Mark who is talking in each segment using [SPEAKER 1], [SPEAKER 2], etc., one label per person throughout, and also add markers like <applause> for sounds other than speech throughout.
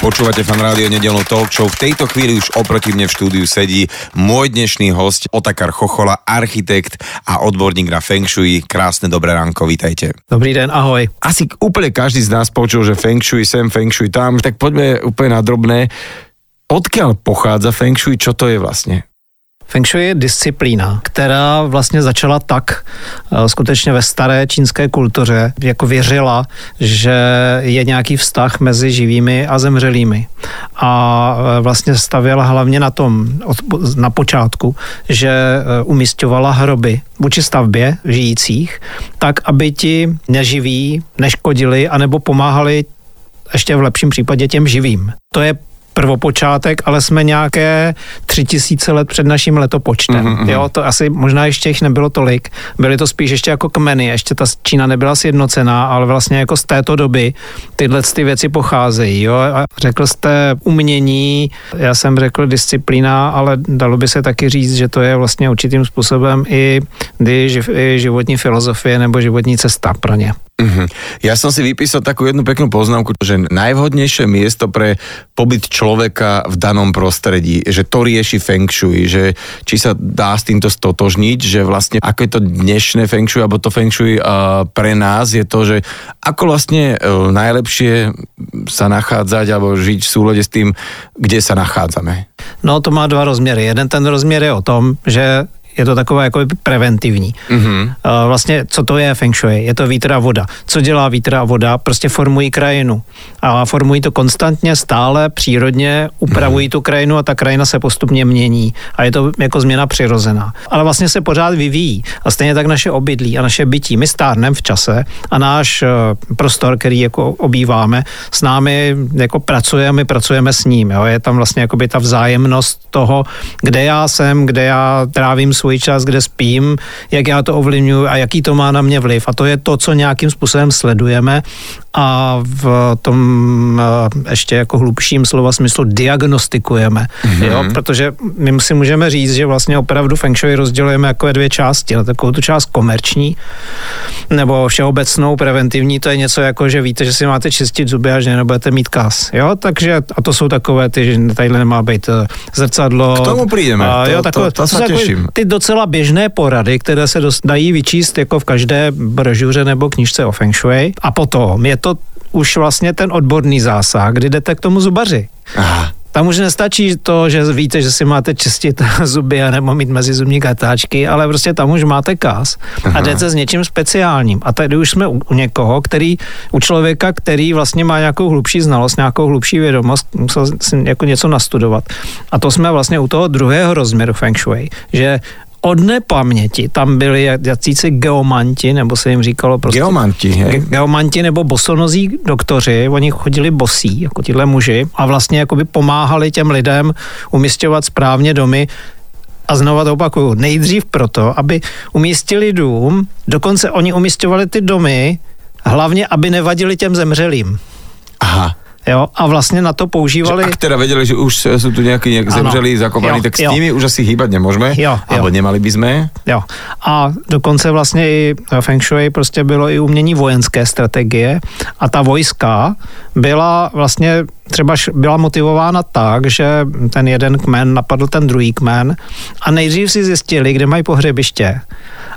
[SPEAKER 1] Počúvate fan rádio nedelnú talk show. V tejto chvíli už oproti mne v štúdiu sedí môj dnešný host Otakar Chochola, architekt a odborník na Feng Shui. Krásne dobré ránko, vítajte.
[SPEAKER 2] Dobrý den, ahoj.
[SPEAKER 3] asi úplne každý z nás počul, že Feng Shui sem, Feng Shui tam, tak poďme úplne na drobné. Odkiaľ pochádza Feng Shui, čo to je vlastne?
[SPEAKER 2] Feng Shui je disciplína, která vlastně začala tak eh, skutečně ve staré čínské kultuře, jako věřila, že je nějaký vztah mezi živými a zemřelými. A eh, vlastně stavěla hlavně na tom, na počátku, že eh, umistovala hroby vůči stavbě žijících, tak, aby ti neživí neškodili anebo pomáhali ještě v lepším případě těm živým. To je prvopočátek, ale jsme nějaké tři tisíce let před naším letopočtem. Mm-hmm. Jo, to asi možná ještě jich nebylo tolik. Byly to spíš ještě jako kmeny, ještě ta Čína nebyla sjednocená, ale vlastně jako z této doby tyhle ty věci pocházejí. Jo? A řekl jste umění, já jsem řekl disciplína, ale dalo by se taky říct, že to je vlastně určitým způsobem i, i, životní filozofie nebo životní cesta pro ně.
[SPEAKER 3] Mhm. Ja som si vypísal takú jednu peknú poznámku, že najvhodnejšie miesto pre pobyt človeka v danom prostredí, že to rieši Feng Shui, že či sa dá s týmto stotožniť, že vlastne ako je to dnešné Feng Shui, alebo to Feng Shui uh, pre nás je to, že ako vlastne uh, najlepšie sa nachádzať alebo žiť v súlade s tým, kde sa nachádzame.
[SPEAKER 2] No to má dva rozměry. Jeden ten rozměr je o tom, že je to takové jako preventivní. Mm-hmm. Vlastně, co to je Feng Shui? Je to vítr a voda. Co dělá vítr a voda? Prostě formují krajinu. A formují to konstantně, stále, přírodně, upravují mm-hmm. tu krajinu a ta krajina se postupně mění. A je to jako změna přirozená. Ale vlastně se pořád vyvíjí. A stejně tak naše obydlí a naše bytí. My stárneme v čase a náš eh, prostor, který jako obýváme, s námi jako pracuje, my pracujeme s ním. Jo? Je tam vlastně jakoby ta vzájemnost toho, kde já jsem, kde já trávím svůj čas, kde spím, jak já to ovlivňuji a jaký to má na mě vliv. A to je to, co nějakým způsobem sledujeme a v tom eh, ještě jako hlubším slova smyslu diagnostikujeme. Mm-hmm. Jo? Protože my si můžeme říct, že vlastně opravdu Feng Shui rozdělujeme jako dvě části. Na takovou tu část komerční nebo všeobecnou, preventivní, to je něco jako, že víte, že si máte čistit zuby a že nebudete mít kas. Jo? Takže, a to jsou takové ty, že tadyhle nemá být eh, zrcadlo.
[SPEAKER 3] K tomu přijdeme,
[SPEAKER 2] A,
[SPEAKER 3] to-
[SPEAKER 2] jo,
[SPEAKER 3] to-
[SPEAKER 2] takové,
[SPEAKER 3] to se
[SPEAKER 2] jsou takové
[SPEAKER 3] těším.
[SPEAKER 2] Ty docela běžné porady, které se dost, dají vyčíst jako v každé brožuře nebo knižce o Feng Shui. A potom je to už vlastně ten odborný zásah, kdy jdete k tomu zubaři.
[SPEAKER 3] Aha.
[SPEAKER 2] Tam už nestačí to, že víte, že si máte čistit <laughs> zuby a nebo mít mezi zubní katáčky, ale prostě tam už máte kas a jdete s něčím speciálním. A tady už jsme u, u někoho, který, u člověka, který vlastně má nějakou hlubší znalost, nějakou hlubší vědomost, musel si jako něco nastudovat. A to jsme vlastně u toho druhého rozměru Feng Shui, že od nepaměti tam byli jacíci geomanti, nebo se jim říkalo prostě...
[SPEAKER 3] Geomanti?
[SPEAKER 2] Ge- geomanti nebo bosonozí doktoři, oni chodili bosí, jako tihle muži, a vlastně jakoby pomáhali těm lidem umístěvat správně domy, a znova to opakuju, nejdřív proto, aby umístili dům, dokonce oni umístěvali ty domy, hlavně, aby nevadili těm zemřelým.
[SPEAKER 3] Aha.
[SPEAKER 2] Jo? A vlastně na to používali...
[SPEAKER 3] Že ak teda vedeli, že už sú tu
[SPEAKER 2] Ano.
[SPEAKER 3] zemřelí, zakopáni,
[SPEAKER 2] Jo,
[SPEAKER 3] tak s
[SPEAKER 2] jo.
[SPEAKER 3] nimi už asi hýbať nemôžeme,
[SPEAKER 2] Jo, jo.
[SPEAKER 3] alebo nemali by sme.
[SPEAKER 2] Jo. A dokonce vlastně i Feng Shui prostě bylo i umění vojenské strategie a ta vojska byla vlastně třeba byla motivována tak, že ten jeden kmen napadl ten druhý kmen a nejdřív si zjistili, kde mají pohřebiště.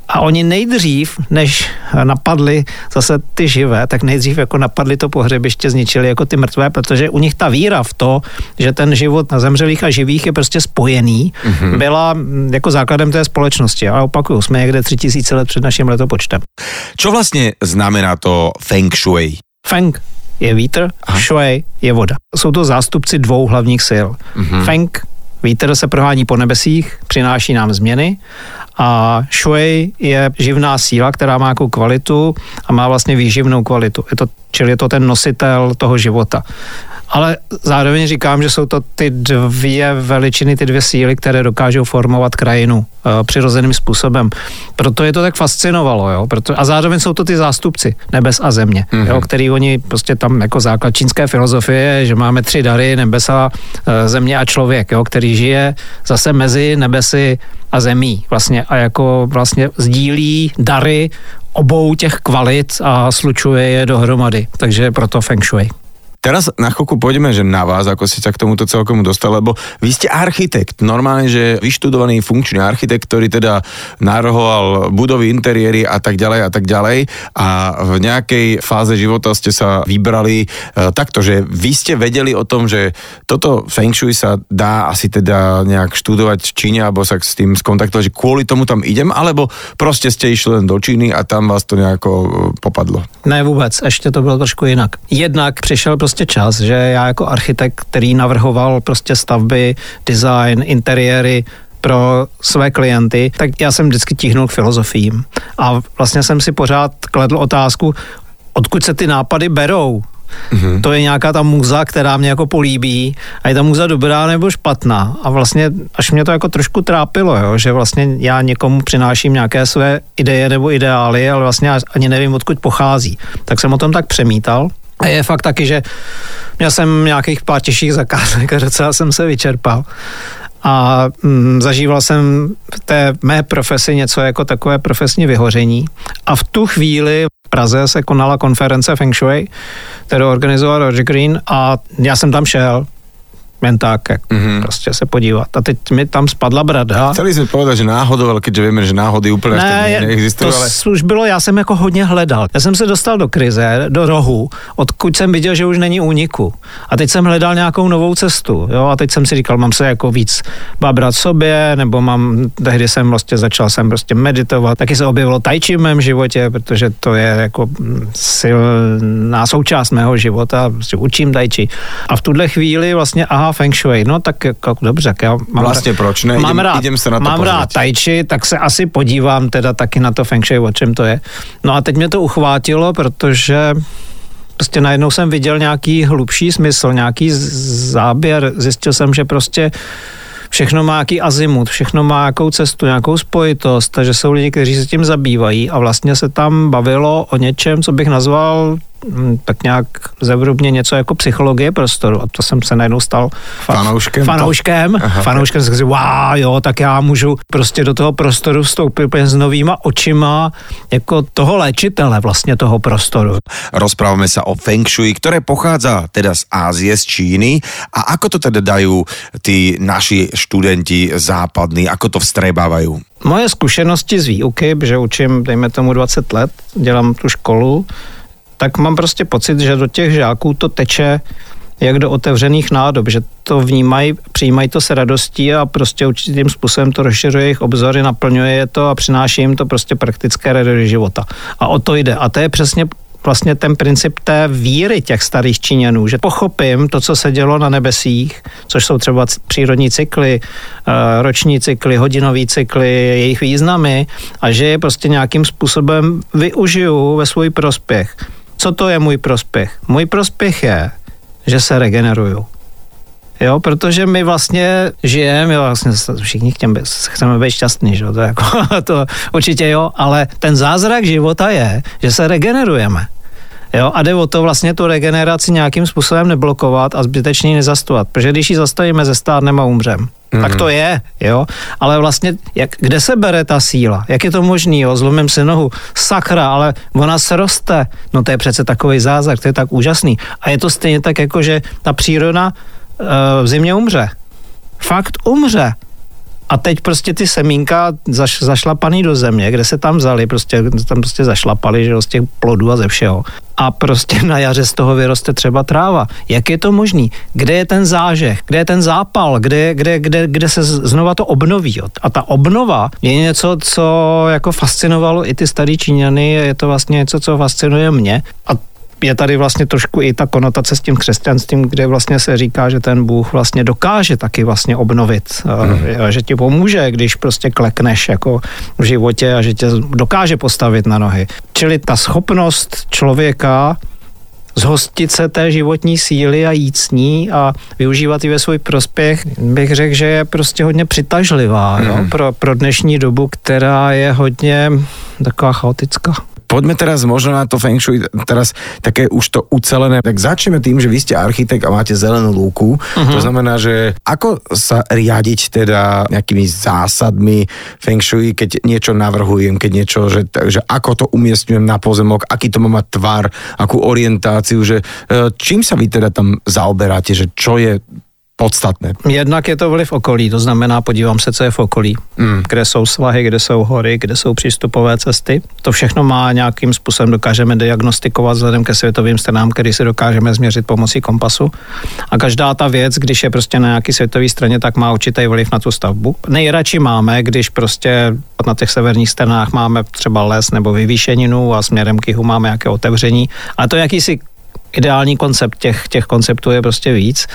[SPEAKER 2] A oni nejdřív, než napadli zase ty živé, tak nejdřív jako napadli to pohřebiště, zničili jako ty mrtvé, protože u nich ta víra v to, že ten život na zemřelých a živých je prostě spojený, mm-hmm. byla mm, jako základem té společnosti. A opakuju, jsme někde tři tisíce let před naším letopočtem.
[SPEAKER 1] Čo vlastne znamená to Feng Shui?
[SPEAKER 2] Feng je vítr,
[SPEAKER 1] Aha.
[SPEAKER 2] Shui je voda. Jsou to zástupci dvou hlavních sil. Mm-hmm. Feng, vítr se prohání po nebesích, přináší nám změny a Shui je živná síla, která má nějakou kvalitu a má vlastně výživnou kvalitu. Je to, čili je to ten nositel toho života. Ale zároveň říkám, že jsou to ty dvě veličiny, ty dvě síly, které dokážou formovat krajinu uh, přirozeným způsobem. Proto je to tak fascinovalo, jo? Proto, a zároveň jsou to ty zástupci nebes a země, mm-hmm. jo? který oni prostě tam jako základ čínské filozofie, že máme tři dary, nebesa, uh, země a člověk, jo? který žije zase mezi nebesy a zemí vlastně a jako vlastně sdílí dary obou těch kvalit a slučuje je dohromady. Takže proto Feng Shui.
[SPEAKER 3] Teraz na chvíľku pôjdeme, že na vás, ako si sa k tomuto celkomu dostal, lebo vy ste architekt, normálne, že vyštudovaný funkčný architekt, ktorý teda narohoval budovy, interiéry a tak ďalej a tak ďalej a v nejakej fáze života ste sa vybrali e, takto, že vy ste vedeli o tom, že toto Feng Shui sa dá asi teda nejak študovať v Číne alebo sa s tým skontaktovať, že kvôli tomu tam idem, alebo proste ste išli len do Číny a tam vás to nejako e, popadlo?
[SPEAKER 2] Ne vůbec, ještě to bylo trošku jinak. Jednak přišel prostě prostě čas, že já jako architekt, který navrhoval prostě stavby, design, interiéry, pro své klienty, tak já jsem vždycky tíhnul k filozofiím. A vlastně jsem si pořád kladl otázku, odkud se ty nápady berou. Mm-hmm. To je nějaká ta muza, která mě jako políbí a je ta muza dobrá nebo špatná. A vlastně až mě to jako trošku trápilo, jo, že vlastně já někomu přináším nějaké své ideje nebo ideály, ale vlastně ani nevím, odkud pochází. Tak jsem o tom tak přemítal a je fakt taky, že měl jsem nějakých pár těžších zakázek a docela jsem se vyčerpal. A mm, zažíval jsem v té mé profesi něco jako takové profesní vyhoření. A v tu chvíli v Praze se konala konference Feng Shui, kterou organizoval Roger Green a já jsem tam šel jen tak, jak mm-hmm. prostě se podívat. A teď mi tam spadla brada.
[SPEAKER 3] Chceli jsme povedat, že náhodou, ale když víme, že náhody úplně ne, neexistují.
[SPEAKER 2] To ale... už bylo, já jsem jako hodně hledal. Já jsem se dostal do krize, do rohu, odkud jsem viděl, že už není úniku. A teď jsem hledal nějakou novou cestu. Jo? A teď jsem si říkal, mám se jako víc babrat sobě, nebo mám, tehdy jsem vlastně začal jsem prostě meditovat. Taky se objevilo tai chi v mém životě, protože to je jako silná součást mého života. Prostě učím tai chi. A v tuhle chvíli vlastně, aha, feng shui, no tak jako, dobře, tak já
[SPEAKER 3] mám Vlastně
[SPEAKER 2] rád,
[SPEAKER 3] proč ne?
[SPEAKER 2] Mám rád,
[SPEAKER 3] idem se na to
[SPEAKER 2] mám rád tai chi, tak se asi podívám teda taky na to feng shui, o čem to je. No a teď mě to uchvátilo, protože prostě najednou jsem viděl nějaký hlubší smysl, nějaký záběr, zjistil jsem, že prostě všechno má nějaký azimut, všechno má nějakou cestu, nějakou spojitost, takže jsou lidi, kteří se tím zabývají a vlastně se tam bavilo o něčem, co bych nazval tak nějak zevrubně něco jako psychologie prostoru a to jsem se najednou stal fa-
[SPEAKER 3] Fanouškem
[SPEAKER 2] fanouškem, fanouškem jsem si wow, jo, tak já můžu prostě do toho prostoru vstoupit úplně s novýma očima jako toho léčitele vlastně toho prostoru.
[SPEAKER 1] Rozprávame sa o Feng Shui, ktoré pochádza teda z Ázie, z Číny. A ako to teda dajú tí naši študenti západní, ako to vstrebávajú?
[SPEAKER 2] Moje zkušenosti z výuky, že učím, dejme tomu 20 let, dělám tu školu, tak mám prostě pocit, že do těch žáků to teče jak do otevřených nádob, že to vnímají, přijímají to s radostí a prostě určitým způsobem to rozšiřuje jejich obzory, naplňuje je to a přináší jim to prostě praktické rady života. A o to jde. A to je přesně vlastně ten princip té víry těch starých Číňanů, že pochopím to, co se dělo na nebesích, což jsou třeba přírodní cykly, eh, roční cykly, hodinový cykly, jejich významy a že je prostě nějakým způsobem využiju ve svůj prospěch. Co to je můj prospěch? Můj prospěch je, že se regeneruju. Jo, protože my vlastně žijeme, jo, vlastně všichni chceme, chceme být šťastní, že? To, jako, <laughs> to určitě jo, ale ten zázrak života je, že se regenerujeme. Jo, a jde o to vlastně tu regeneraci nějakým způsobem neblokovat a zbytečně ji nezastovat. Protože když ji zastavíme, zestárneme a umřem. Mm. Tak to je, jo. Ale vlastně, jak, kde se bere ta síla? Jak je to možný, jo? Zlomím si nohu. Sakra, ale ona se roste. No to je přece takový zázrak, to je tak úžasný. A je to stejně tak, jako že ta příroda uh, v zimě umře. Fakt umře. A teď prostě ty semínka zaš, zašlapaný do země, kde se tam vzali, prostě, tam prostě zašlapali, že z těch plodů a ze všeho. A prostě na jaře z toho vyroste třeba tráva. Jak je to možný? Kde je ten zážeh? Kde je ten zápal? Kde, kde, kde, kde se znova to obnoví? A ta obnova je něco, co jako fascinovalo i ty starý Číňany, je to vlastně něco, co fascinuje mě. A je tady vlastně trošku i ta konotace s tím křesťanstvím, kde vlastně se říká, že ten Bůh vlastně dokáže taky vlastně obnovit, mm. že ti pomůže, když prostě klekneš jako v životě a že tě dokáže postavit na nohy. Čili ta schopnost člověka zhostit se té životní síly a jít s ní a využívat ji ve svůj prospěch, bych řekl, že je prostě hodně přitažlivá mm. jo, pro, pro dnešní dobu, která je hodně taková chaotická.
[SPEAKER 3] Poďme teraz možno na to Feng Shui, teraz také už to ucelené. Tak začneme tým, že vy ste architekt a máte zelenú lúku. Uh-huh. To znamená, že ako sa riadiť teda nejakými zásadmi Feng Shui, keď niečo navrhujem, keď niečo, že, že ako to umiestňujem na pozemok, aký to má mať tvar, akú orientáciu, že e, čím sa vy teda tam zaoberáte, že čo je podstatné.
[SPEAKER 2] Jednak je to vliv okolí, to znamená, podívám se, co je v okolí, mm. kde jsou svahy, kde jsou hory, kde jsou přístupové cesty. To všechno má nějakým způsobem dokážeme diagnostikovat vzhledem ke světovým stranám, který si dokážeme změřit pomocí kompasu. A každá ta věc, když je prostě na nějaký světové straně, tak má určitý vliv na tu stavbu. Nejradši máme, když prostě na těch severních stranách máme třeba les nebo vyvýšeninu a směrem k jihu máme nějaké otevření. A to jakýsi ideální koncept, těch, těch konceptů je prostě víc.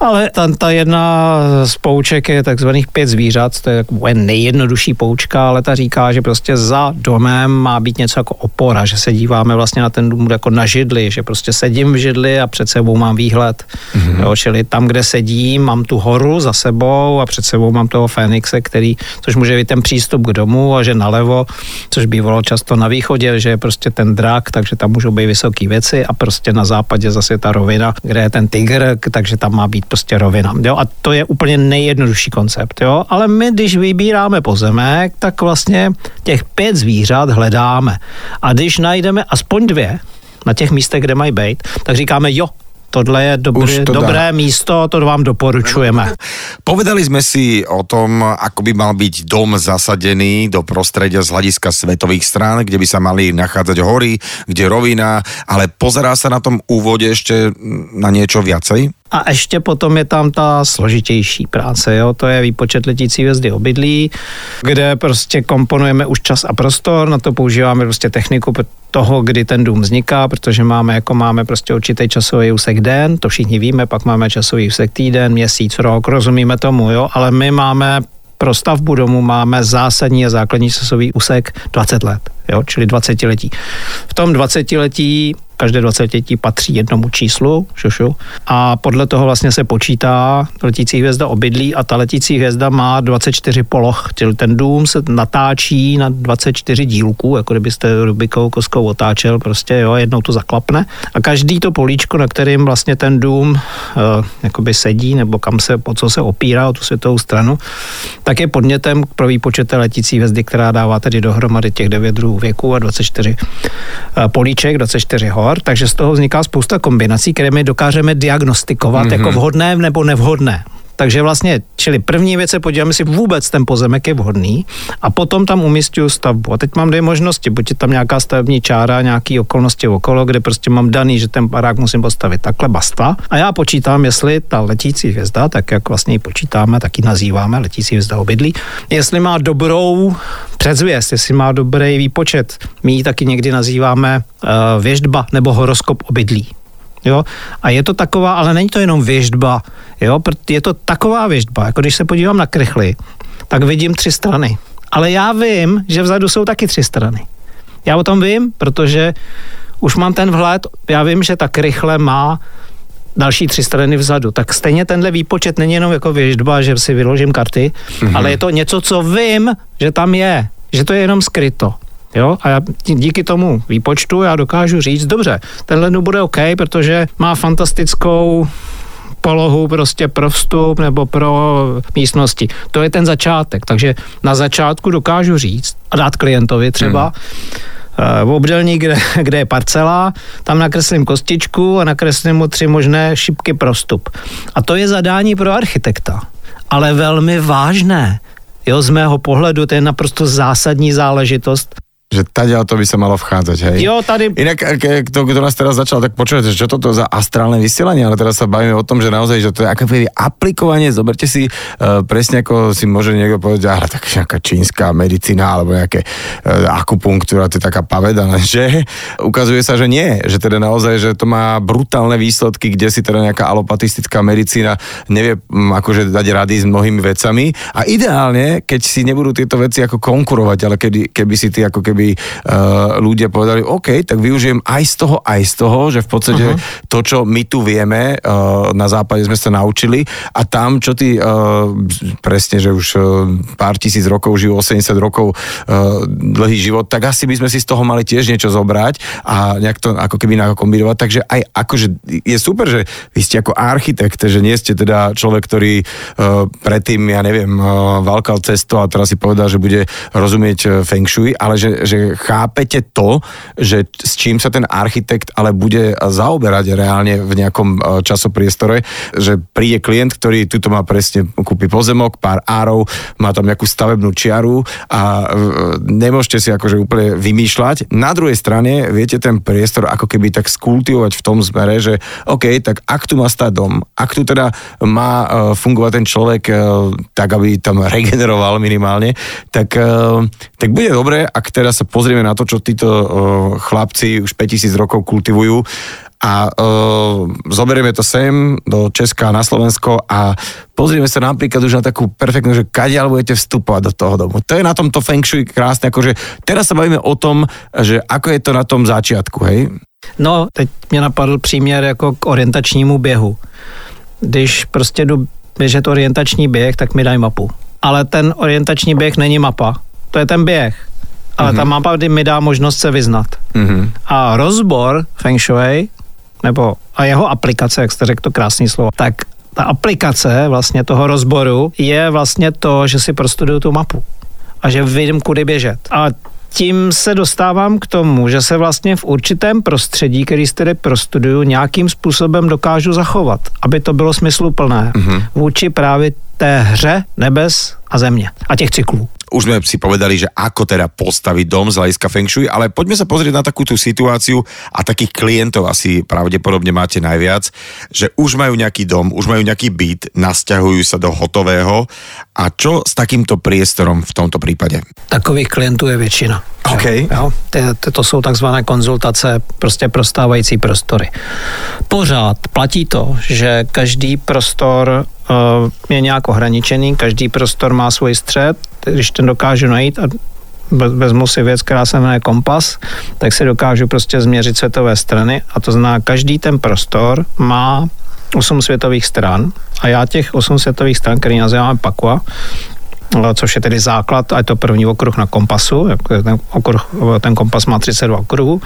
[SPEAKER 2] Ale ta, ta jedna z pouček je takzvaných pět zvířat, to je nejjednodušší poučka, ale ta říká, že prostě za domem má být něco jako opora, že se díváme vlastně na ten dům jako na židli, že prostě sedím v židli a před sebou mám výhled. Mm-hmm. Jo, čili tam, kde sedím, mám tu horu za sebou a před sebou mám toho Fénixe, který, což může být ten přístup k domu a že nalevo, což bývalo často na východě, že je prostě ten drak, takže tam můžou být vysoké věci a prostě na západě zase ta rovina, kde je ten tygr, takže tam má být prostě rovina. Jo? A to je úplně nejjednodušší koncept. Jo? Ale my, když vybíráme pozemek, tak vlastně těch pět zvířat hledáme. A když najdeme aspoň dvě, na těch místech, kde mají být, tak říkáme, jo, tohle je dobré, to dobré místo, to vám doporučujeme.
[SPEAKER 1] Povedali sme si o tom, ako by mal byť dom zasadený do prostredia z hľadiska svetových strán, kde by sa mali nachádzať hory, kde rovina, ale pozerá sa na tom úvode ešte na niečo viacej?
[SPEAKER 2] A ještě potom je tam ta složitější práce, jo? to je výpočet letící hvězdy obydlí, kde prostě komponujeme už čas a prostor, na to používáme prostě techniku toho, kdy ten dům vzniká, protože máme jako máme prostě určitý časový úsek den, to všichni víme, pak máme časový úsek týden, měsíc, rok, rozumíme tomu, jo, ale my máme pro stavbu domu máme zásadní a základní časový úsek 20 let, jo, čili 20 letí. V tom 20 letí každé 20 letí patří jednomu číslu, šušu, a podle toho vlastně se počítá letící hvězda obydlí a ta letící hvězda má 24 poloh, ten dům se natáčí na 24 dílků, jako kdybyste Rubikou koskou otáčel, prostě jo, jednou to zaklapne. A každý to políčko, na kterým vlastně ten dům jakoby sedí, nebo kam se, po co se opírá o tu světovou stranu, tak je podnětem pro výpočet letící hvězdy, která dává tedy dohromady těch 9 druhů věku a 24 uh, políček, 24 hor hor, takže z toho vzniká spousta kombinací, které my dokážeme diagnostikovat mm-hmm. jako vhodné nebo nevhodné. Takže vlastně, čili první věc se podíváme si vůbec ten pozemek je vhodný a potom tam umístuju stavbu. A teď mám dvě možnosti, buď je tam nějaká stavební čára, nějaký okolnosti okolo, kde prostě mám daný, že ten barák musím postavit takhle basta. A já počítám, jestli ta letící hvězda, tak jak vlastně ji počítáme, tak ji nazýváme letící hvězda obydlí, jestli má dobrou předzvěst, jestli má dobrý výpočet. My ji taky někdy nazýváme uh, věždba nebo horoskop obydlí. Jo? A je to taková, ale není to jenom věždba, jo? je to taková věždba, jako když se podívám na krychly, tak vidím tři strany. Ale já vím, že vzadu jsou taky tři strany. Já o tom vím, protože už mám ten vhled, já vím, že ta krychle má další tři strany vzadu. Tak stejně tenhle výpočet není jenom jako věždba, že si vyložím karty, mm-hmm. ale je to něco, co vím, že tam je, že to je jenom skryto. Jo? A já díky tomu výpočtu já dokážu říct, dobře, tenhle dům bude OK, protože má fantastickou polohu prostě pro vstup nebo pro místnosti. To je ten začátek, takže na začátku dokážu říct a dát klientovi třeba, hmm. uh, obdelník, kde, <laughs> kde je parcela, tam nakreslím kostičku a nakreslím mu tři možné šipky pro vstup. A to je zadání pro architekta, ale velmi vážné. Jo, z mého pohledu to je naprosto zásadní záležitost
[SPEAKER 3] že tady to by sa malo vchádzať, hej?
[SPEAKER 2] Jo, tady...
[SPEAKER 3] Inak, kto, kto nás teraz začal, tak počujete, čo toto za astrálne vysielanie, ale teraz sa bavíme o tom, že naozaj, že to je aké aplikovanie, zoberte si uh, presne ako si môže niekto povedať, ale tak nejaká čínska medicína alebo nejaké uh, akupunktúra, to je taká paveda, <laughs> že? Ukazuje sa, že nie, že teda naozaj, že to má brutálne výsledky, kde si teda nejaká alopatistická medicína nevie um, akože dať rady s mnohými vecami. A ideálne, keď si nebudú tieto veci ako konkurovať, ale keby, keby si ty ako keby keby uh, ľudia povedali, OK, tak využijem aj z toho, aj z toho, že v podstate uh-huh. to, čo my tu vieme, uh, na západe sme sa naučili a tam, čo ty uh, presne, že už uh, pár tisíc rokov žijú, 80 rokov uh, dlhý život, tak asi by sme si z toho mali tiež niečo zobrať a nejak to ako keby kombinovať. Takže aj akože je super, že vy ste ako architekt, že nie ste teda človek, ktorý uh, predtým, ja neviem, uh, valkal cesto a teraz si povedal, že bude rozumieť feng shui, ale že, že chápete to, že s čím sa ten architekt ale bude zaoberať reálne v nejakom uh, časopriestore, že príde klient, ktorý tuto má presne, kúpi pozemok, pár árov, má tam nejakú stavebnú čiaru a uh, nemôžete si akože úplne vymýšľať. Na druhej strane viete ten priestor ako keby tak skultivovať v tom zmere, že OK, tak ak tu má stať dom, ak tu teda má uh, fungovať ten človek tak, aby tam <laughs> regeneroval minimálne, tak, tak bude dobré, ak teda sa pozrieme na to, čo títo uh, chlapci už 5000 rokov kultivujú a uh, zoberieme to sem do Česka, na Slovensko a pozrieme sa napríklad už na takú perfektnú, že kadiaľ budete vstupovať do toho domu. To je na tomto Feng Shui krásne, akože teraz sa bavíme o tom, že ako je to na tom začiatku, hej?
[SPEAKER 2] No, teď mě napadl příměr jako k orientačnímu běhu. Když prostě jdu běžet orientační běh, tak mi daj mapu. Ale ten orientační běh není mapa. To je ten běh. Ale mm-hmm. ta mapa mi dá možnost se vyznat. Mm-hmm. A rozbor Feng Shui, nebo a jeho aplikace, jak jste řekl to krásné slovo, tak ta aplikace vlastně toho rozboru je vlastně to, že si prostuduju tu mapu a že vidím, kudy běžet. A tím se dostávám k tomu, že se vlastně v určitém prostředí, který si tedy prostuduju, nějakým způsobem dokážu zachovat, aby to bylo smysluplné mm-hmm. vůči právě té hře nebes a země a těch cyklů.
[SPEAKER 1] Už sme si povedali, že ako teda postaviť dom z hľadiska Feng Shui, ale poďme sa pozrieť na takú tú situáciu a takých klientov asi pravdepodobne máte najviac, že už majú nejaký dom, už majú nejaký byt, nasťahujú sa do hotového a čo s takýmto priestorom v tomto prípade?
[SPEAKER 2] Takových klientů je většina.
[SPEAKER 1] Okay.
[SPEAKER 2] Jo, to, to jsou takzvané konzultace prostě prostávající prostory. Pořád platí to, že každý prostor uh, je nějak ohraničený, každý prostor má svůj střed, když ten dokážu najít a vezmu si věc, která se jmenuje kompas, tak si dokážu prostě změřit světové strany a to znamená, každý ten prostor má osm světových stran a já těch osm světových stran, který nazýváme Pakua, což je tedy základ, a je to první okruh na kompasu, ten, okruh, ten kompas má 32 okruhů,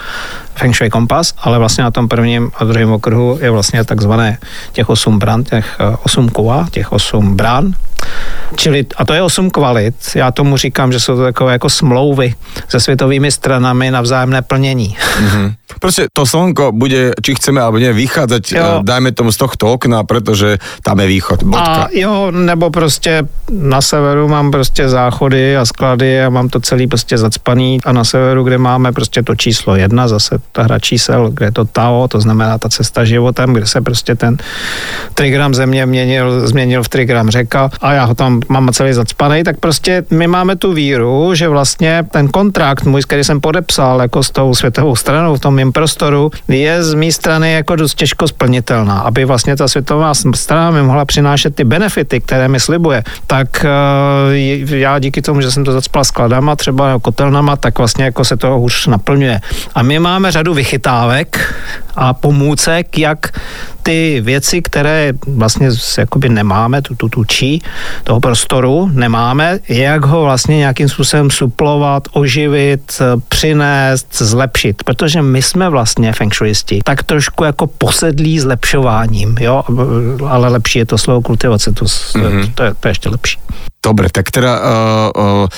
[SPEAKER 2] Feng Shui kompas, ale vlastně na tom prvním a druhém okruhu je vlastně takzvané těch 8 bran, těch 8 kova, těch 8 brán, Čili, a to je osm kvalit. Já tomu říkám, že jsou to takové jako smlouvy se světovými stranami na vzájemné plnění. Mm-hmm.
[SPEAKER 3] Proste to slnko bude, či chceme alebo nie, vychádzať, jo. Eh, dajme tomu z tohto okna, pretože tam je východ. Bodka.
[SPEAKER 2] A jo, nebo prostě na severu mám prostě záchody a sklady a mám to celý prostě zacpaný a na severu, kde máme prostě to číslo jedna, zase ta hra čísel, kde je to Tao, to znamená ta cesta životem, kde se prostě ten trigram země měnil, změnil v trigram řeka a já ho tam mám celý zacpaný, tak prostě my máme tu víru, že vlastně ten kontrakt můj, který jsem podepsal jako s tou světovou stranou v tom mým prostoru, je z mé strany jako dost těžko splnitelná. Aby vlastně ta světová strana mi mohla přinášet ty benefity, které mi slibuje, tak uh, já díky tomu, že jsem to zacpal skladama, třeba kotelnama, tak vlastně jako se to už naplňuje. A my máme řadu vychytávek a pomůcek, jak ty věci, které vlastně jakoby nemáme, tu, tu, tu čí, toho prostoru nemáme, jak ho vlastně nějakým způsobem suplovat, oživit, přinést, zlepšit, protože my jsme vlastně feng shuisti, tak trošku jako posedlí zlepšováním, jo, ale lepší je to slovo kultivace, to, mm-hmm. to, je, to je ještě lepší.
[SPEAKER 3] Dobre, tak teda uh, uh,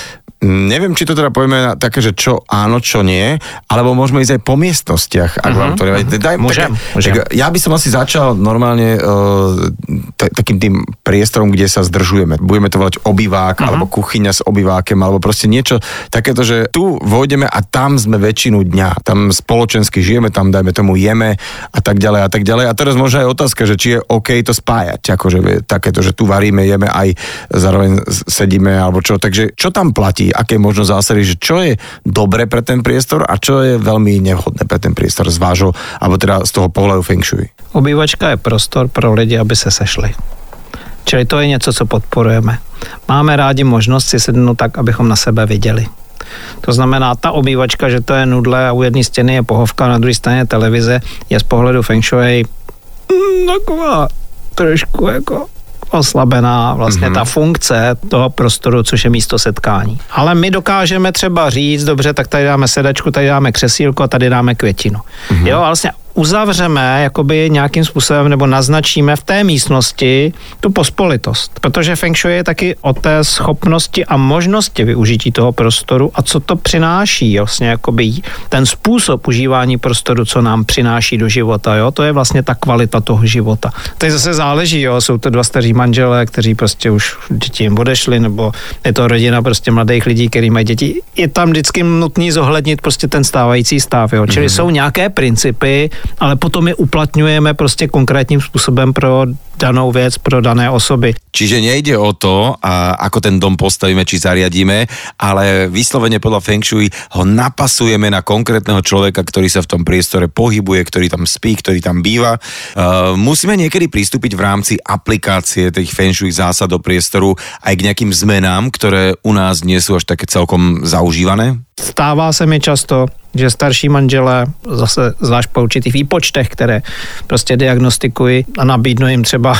[SPEAKER 3] Neviem, či to teda povieme na také, že čo áno, čo nie, alebo môžeme ísť aj po miestnostiach, ak uh-huh, vám to nevadí.
[SPEAKER 2] Uh-huh. Daj, môžem,
[SPEAKER 3] tak, môžem. Tak ja by som asi začal normálne uh, takým tým priestorom, kde sa zdržujeme. Budeme to volať obývák, uh-huh. alebo kuchyňa s obývákem, alebo proste niečo takéto, že tu vojdeme a tam sme väčšinu dňa. Tam spoločensky žijeme, tam dajme tomu jeme a tak ďalej a tak ďalej. A teraz možno aj otázka, že či je OK to spájať, akože takéto, že tu varíme, jeme aj zároveň sedíme alebo čo. Takže čo tam platí? aké možno zásady, že čo je dobre pre ten priestor a čo je veľmi nevhodné pre ten priestor z vášho, alebo teda z toho pohľadu Feng Shui.
[SPEAKER 2] Obývačka je prostor pro lidi, aby se sešli. Čili to je něco, co podporujeme. Máme rádi možnost si sednout tak, abychom na sebe viděli. To znamená, ta obývačka, že to je nudle a u jedné stěny je pohovka, na druhé straně televize, je z pohledu feng shui mm, taková trošku jako oslabená vlastně mm-hmm. ta funkce toho prostoru, což je místo setkání. Ale my dokážeme třeba říct, dobře, tak tady dáme sedačku, tady dáme křesílko, tady dáme květinu. Mm-hmm. Jo, vlastně uzavřeme jakoby nějakým způsobem nebo naznačíme v té místnosti tu pospolitost. Protože Feng Shui je taky o té schopnosti a možnosti využití toho prostoru a co to přináší, vlastně jakoby ten způsob užívání prostoru, co nám přináší do života, jo, to je vlastně ta kvalita toho života. To zase záleží, jo, jsou to dva staří manželé, kteří prostě už děti jim odešli, nebo je to rodina prostě mladých lidí, kteří mají děti. Je tam vždycky nutný zohlednit prostě ten stávající stav, jo. Čili mm-hmm. jsou nějaké principy, ale potom je uplatňujeme prostě konkrétním způsobem pro danou věc pro dané osoby.
[SPEAKER 1] Čiže nejde o to, a ako ten dom postavíme či zariadíme, ale vyslovene podľa Feng Shui ho napasujeme na konkrétneho človeka, ktorý sa v tom priestore pohybuje, ktorý tam spí, ktorý tam býva. Uh, musíme niekedy pristúpiť v rámci aplikácie tých Feng Shui zásad do priestoru aj k nejakým zmenám, ktoré u nás nie sú až také celkom zaužívané?
[SPEAKER 2] Stává se mi často, že starší manželé, zase zvlášť po určitých výpočtech, které prostě diagnostikují a nabídnu jim třeba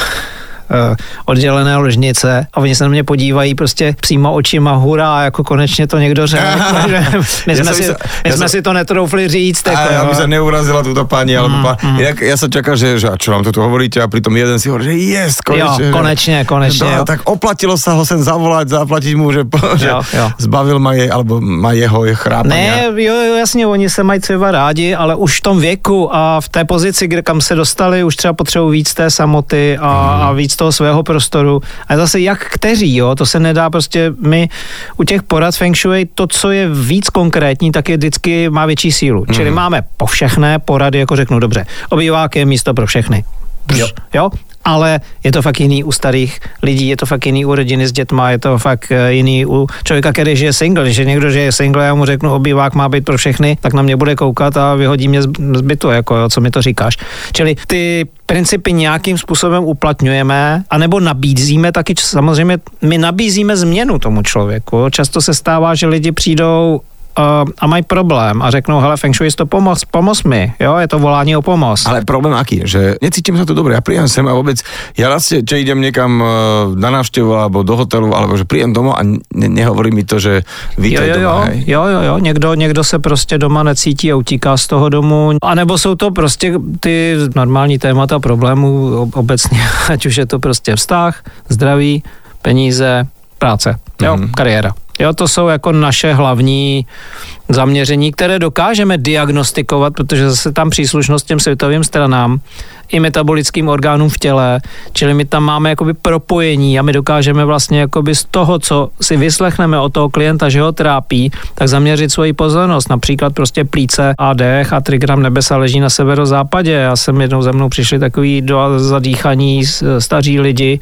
[SPEAKER 2] oddělené ložnice a oni se na mě podívají prostě přímo očima hurá, jako konečně to někdo řekl. <laughs> my jsme, si, my jsme si to netroufli říct.
[SPEAKER 3] Jako, a, aby se neurazila tuto paní, alebo mm, pán. Mm. Jak, já jsem čekal, že, že a čo vám to tu hovoríte a přitom jeden si hovorí, že yes, konečně.
[SPEAKER 2] Jo, konečně, konečně.
[SPEAKER 3] No, tak oplatilo se ho sem zavolať, zaplatit mu, že, že jo, jo. zbavil ma jej, alebo má jeho je chrápania.
[SPEAKER 2] Ne, jo, jo, jasně, oni se mají třeba rádi, ale už v tom věku a v té pozici, kde kam se dostali, už třeba potřebují víc té samoty a, mm. a víc toho svého prostoru. A zase jak kteří, jo, to se nedá prostě, my u těch porad Feng Shui, to, co je víc konkrétní, tak je vždycky má větší sílu. Mm. Čili mhm. máme po všechné porady, jako řeknu, dobře, obývák je místo pro všechny. Jo. jo? Ale je to fakt jiný u starých lidí, je to fakt jiný u rodiny s dětma, je to fakt eh, jiný u člověka, který žije single. Když je někdo žije single, já mu řeknu, obývák má být pro všechny, tak na mě bude koukat a vyhodí mě z, bytu, jako jo, co mi to říkáš. Čili ty principy nějakým způsobem uplatňujeme, anebo nabízíme taky, samozřejmě my nabízíme změnu tomu člověku. Často se stává, že lidi přijdou a mají problém a řeknou, hele, Feng Shui to pomoc, pomoz mi, jo, je to volání o pomoc.
[SPEAKER 3] Ale problém aký, že necítím sa tu dobre, ja príjem sem a vôbec, ja raz, že idem niekam uh, na návštevu alebo do hotelu, alebo že príjem domov a ne, nehovorí mi to, že vítaj jo, jo,
[SPEAKER 2] doma, hej? Jo, jo, jo, někdo, někdo se prostě doma necítí a utíká z toho domu, a nebo jsou to prostě ty normální témata problémů obecně, <laughs> ať už je to prostě vztah, zdraví, peníze, práce, jo, mm-hmm. kariéra. Jo, to jsou jako naše hlavní zaměření, které dokážeme diagnostikovat, protože zase tam příslušnost těm světovým stranám i metabolickým orgánům v těle, čili my tam máme jakoby propojení a my dokážeme vlastně jakoby z toho, co si vyslechneme od toho klienta, že ho trápí, tak zaměřit svoji pozornost. Například prostě plíce a dech a 3 gram nebesa leží na severozápadě. Já jsem jednou ze mnou přišli takový do zadýchaní staří lidi,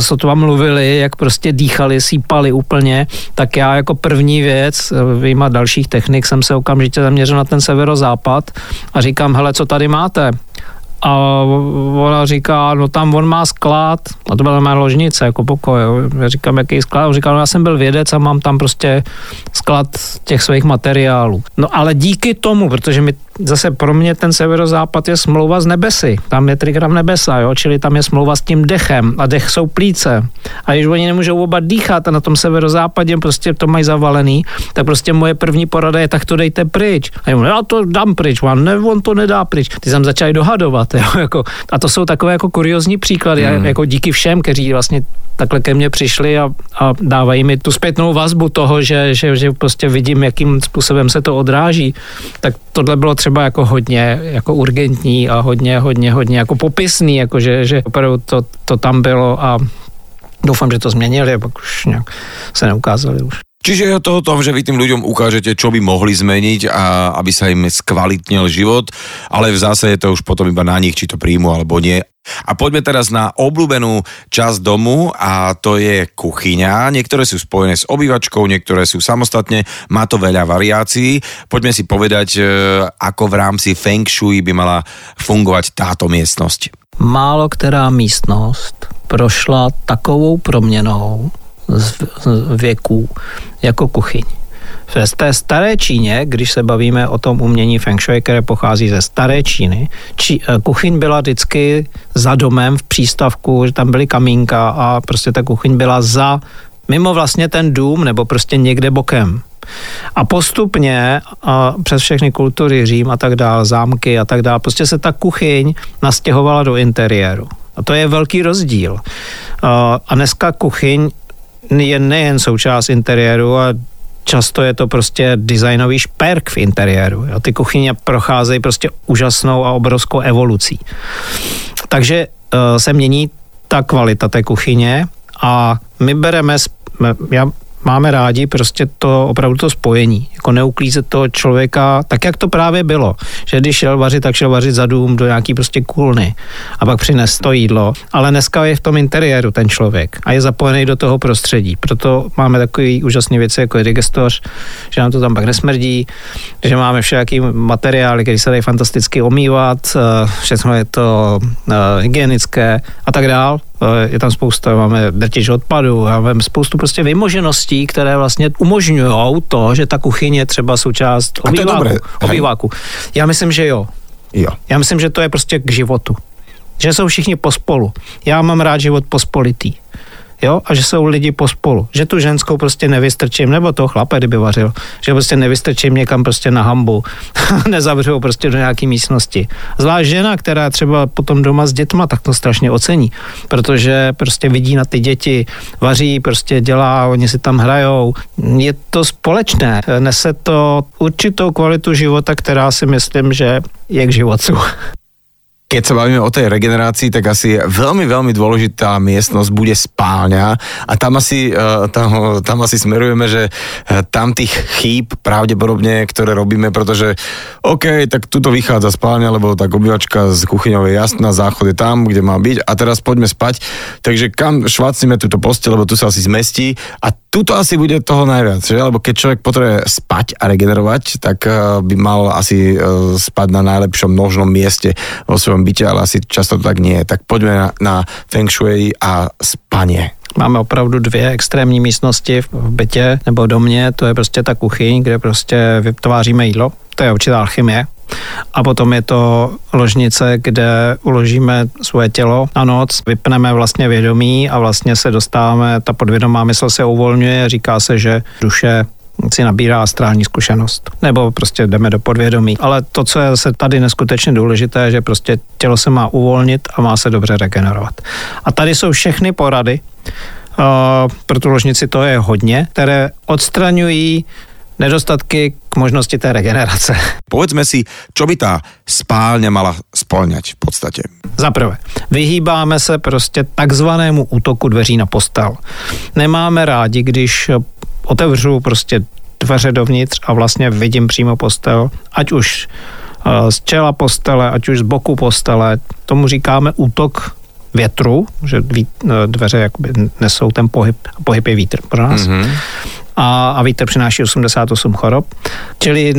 [SPEAKER 2] co to vám mluvili, jak prostě dýchali, sípali úplně, tak já jako první věc, vyjma dalších technik, jsem se okamžitě zaměřil na ten severozápad a říkám, hele, co tady máte? A ona říká, no tam on má sklad, a to byla mé ložnice, jako pokoj. Já říkám, jaký sklad? On říká, no já jsem byl vědec a mám tam prostě sklad těch svých materiálů. No ale díky tomu, protože mi zase pro mě ten severozápad je smlouva z nebesy. Tam je trigram nebesa, jo? čili tam je smlouva s tím dechem a dech jsou plíce. A když oni nemůžou oba dýchat a na tom severozápadě prostě to mají zavalený, tak prostě moje první porada je, tak to dejte pryč. A já to dám pryč, on, ne, on to nedá pryč. Ty jsem začali dohadovat. Jo? <laughs> Jako, a to jsou takové jako kuriozní příklady, hmm. jako díky všem, kteří vlastně takhle ke mně přišli a, a dávají mi tu zpětnou vazbu toho, že, že, že prostě vidím, jakým způsobem se to odráží. Tak tohle bylo třeba jako hodně jako urgentní a hodně, hodně, hodně jako popisný, jako že, že opravdu to, to tam bylo a doufám, že to změnili, pak už nějak se neukázali už.
[SPEAKER 1] Čiže je to o tom, že vy tým ľuďom ukážete, čo by mohli zmeniť a aby sa im skvalitnil život, ale v zásade je to už potom iba na nich, či to príjmu alebo nie. A poďme teraz na obľúbenú časť domu a to je kuchyňa. Niektoré sú spojené s obývačkou, niektoré sú samostatne, má to veľa variácií. Poďme si povedať, e, ako v rámci Feng Shui by mala fungovať táto miestnosť.
[SPEAKER 2] Málo která místnost prošla takovou proměnou z věků jako kuchyň. V té staré Číně, když se bavíme o tom umění Feng Shui, které pochází ze staré Číny, či, eh, kuchyň byla vždycky za domem v přístavku, že tam byly kamínka a prostě ta kuchyň byla za, mimo vlastně ten dům nebo prostě někde bokem. A postupně a přes všechny kultury, Řím a tak dále, zámky a tak dále, prostě se ta kuchyň nastěhovala do interiéru. A to je velký rozdíl. A dneska kuchyň je nejen součást interiéru a často je to prostě designový šperk v interiéru. Jo. Ty kuchyně procházejí prostě úžasnou a obrovskou evolucí. Takže uh, se mění ta kvalita té kuchyně a my bereme, já máme rádi prostě to opravdu to spojení, jako neuklízet toho člověka tak, jak to právě bylo, že když šel vařit, tak šel vařit za dům do nějaký prostě kůlny a pak přines to jídlo, ale dneska je v tom interiéru ten člověk a je zapojený do toho prostředí, proto máme takový úžasné věci jako je že nám to tam pak nesmrdí, že máme všelijaký materiály, které se dají fantasticky omývat, eh, všechno je to eh, hygienické a tak dál, je tam spousta, máme drtič odpadu, máme spoustu prostě vymožeností, které vlastně umožňují to, že ta kuchyně je třeba součást obýváku. obýváku. Já myslím, že jo.
[SPEAKER 1] Jo.
[SPEAKER 2] Já myslím, že to je prostě k životu. Že jsou všichni pospolu. Já mám rád život pospolitý jo, a že jsou lidi pospolu, že tu ženskou prostě nevystrčím, nebo toho chlape, kdyby vařil, že prostě nevystrčím někam prostě na hambu, <laughs> nezavřou prostě do nějaké místnosti. Zvlášť žena, která třeba potom doma s dětma, tak to strašně ocení, protože prostě vidí na ty děti, vaří, prostě dělá, oni si tam hrajou. Je to společné, nese to určitou kvalitu života, která si myslím, že je k životu. <laughs>
[SPEAKER 3] Keď sa bavíme o tej regenerácii, tak asi veľmi, veľmi dôležitá miestnosť bude spálňa a tam asi, eh, tam, tam asi smerujeme, že eh, tam tých chýb pravdepodobne, ktoré robíme, pretože OK, tak tuto vychádza spálňa, lebo tak obývačka z kuchyňou je jasná, záchod je tam, kde má byť a teraz poďme spať. Takže kam švacíme túto postel, lebo tu sa asi zmestí a tuto asi bude toho najviac, že? Lebo keď človek potrebuje spať a regenerovať, tak eh, by mal asi spať na najlepšom možnom mieste vo svojom svojom byte, ale asi často to tak nie je. Tak poďme na, na Feng Shui a spanie.
[SPEAKER 2] Máme opravdu dvě extrémní místnosti v bytě nebo domě, to je prostě ta kuchyň, kde prostě vytváříme jídlo, to je určitá alchymie, a potom je to ložnice, kde uložíme svoje tělo na noc, vypneme vlastně vědomí a vlastně se dostáváme, ta podvědomá mysl se uvolňuje, říká se, že duše si nabírá astrální zkušenost. Nebo prostě jdeme do podvědomí. Ale to, co je se tady neskutečně důležité, je, že prostě tělo se má uvolnit a má se dobře regenerovat. A tady jsou všechny porady, uh, pro tu ložnici to je hodně, které odstraňují nedostatky k možnosti té regenerace. <laughs>
[SPEAKER 1] Povedzme si, čo by tá spálňa mala spolňať v podstate?
[SPEAKER 2] Za prvé, vyhýbáme se prostě takzvanému útoku dveří na postel. Nemáme rádi, když otevřu prostě dveře dovnitř a vlastně vidím přímo postel, ať už eh, z čela postele, ať už z boku postele. Tomu říkáme útok větru, že eh, dveře jakoby nesou ten pohyb, pohyb je vítr pro nás. Mm-hmm. A, a vítr přináší 88 chorob. Čili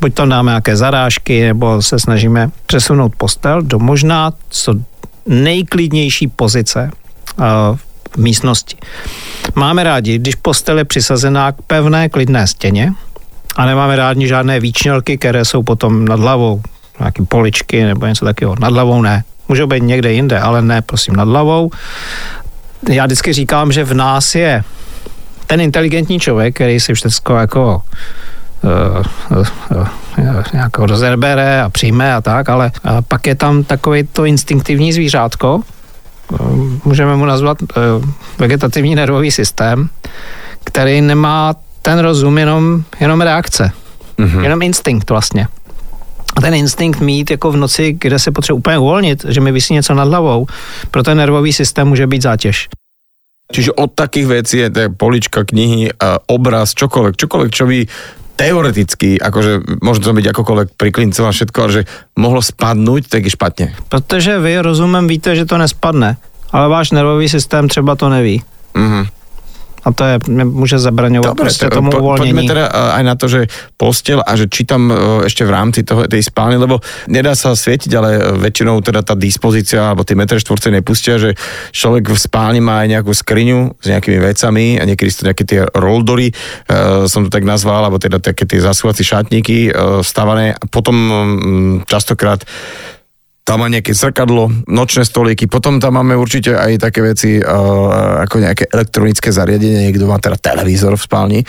[SPEAKER 2] buď to dáme nějaké zarážky, nebo se snažíme přesunout postel do možná co nejklidnější pozice uh, v místnosti. Máme rádi, když postel je přisazená k pevné klidné stěně a nemáme rádi žádné výčnělky, které jsou potom nad hlavou, nějaké poličky nebo něco takového. Nad hlavou ne. Můžou být někde jinde, ale ne, prosím, nad hlavou. Já vždycky říkám, že v nás je ten inteligentní člověk, který si všechno jako uh, uh, rozerbere a přijme a tak, ale pak je tam takový to instinktivní zvířátko, můžeme mu nazvat eh, vegetativní nervový systém, který nemá ten rozum, jenom, jenom reakce. Mm-hmm. Jenom instinkt vlastně. A ten instinkt mít jako v noci, kde se potřebuje úplně uvolnit, že mi vysí něco nad hlavou, pro ten nervový systém může být zátěž.
[SPEAKER 3] Čiže od takých vecí je polička, knihy, obraz, čokoľvek, čokoľvek, čo by teoreticky, akože môže to byť akokoľvek priklincová všetko, ale že mohlo spadnúť, tak je špatně.
[SPEAKER 2] Protože vy rozumem víte, že to nespadne, ale váš nervový systém třeba to neví. Mm-hmm. A to je, může zabraňovat
[SPEAKER 3] Dobre, to-
[SPEAKER 2] tomu
[SPEAKER 3] po,
[SPEAKER 2] uvoľnení.
[SPEAKER 3] poďme teda eh, aj na to, že postel a že či tam eh, ešte v rámci toho, tej spálne, lebo nedá sa svietiť, ale eh, väčšinou teda tá dispozícia alebo tie metre štvorce nepustia, že človek v spálni má aj nejakú skriňu s nejakými vecami a niekedy sú to nejaké tie roldory, uh, som to tak nazval, alebo teda také tie zasúvací šatníky uh, stavané. A potom mm, častokrát tam má nejaké zrkadlo, nočné stolíky, potom tam máme určite aj také veci uh, ako nejaké elektronické zariadenie, niekto má teda televízor v spálni.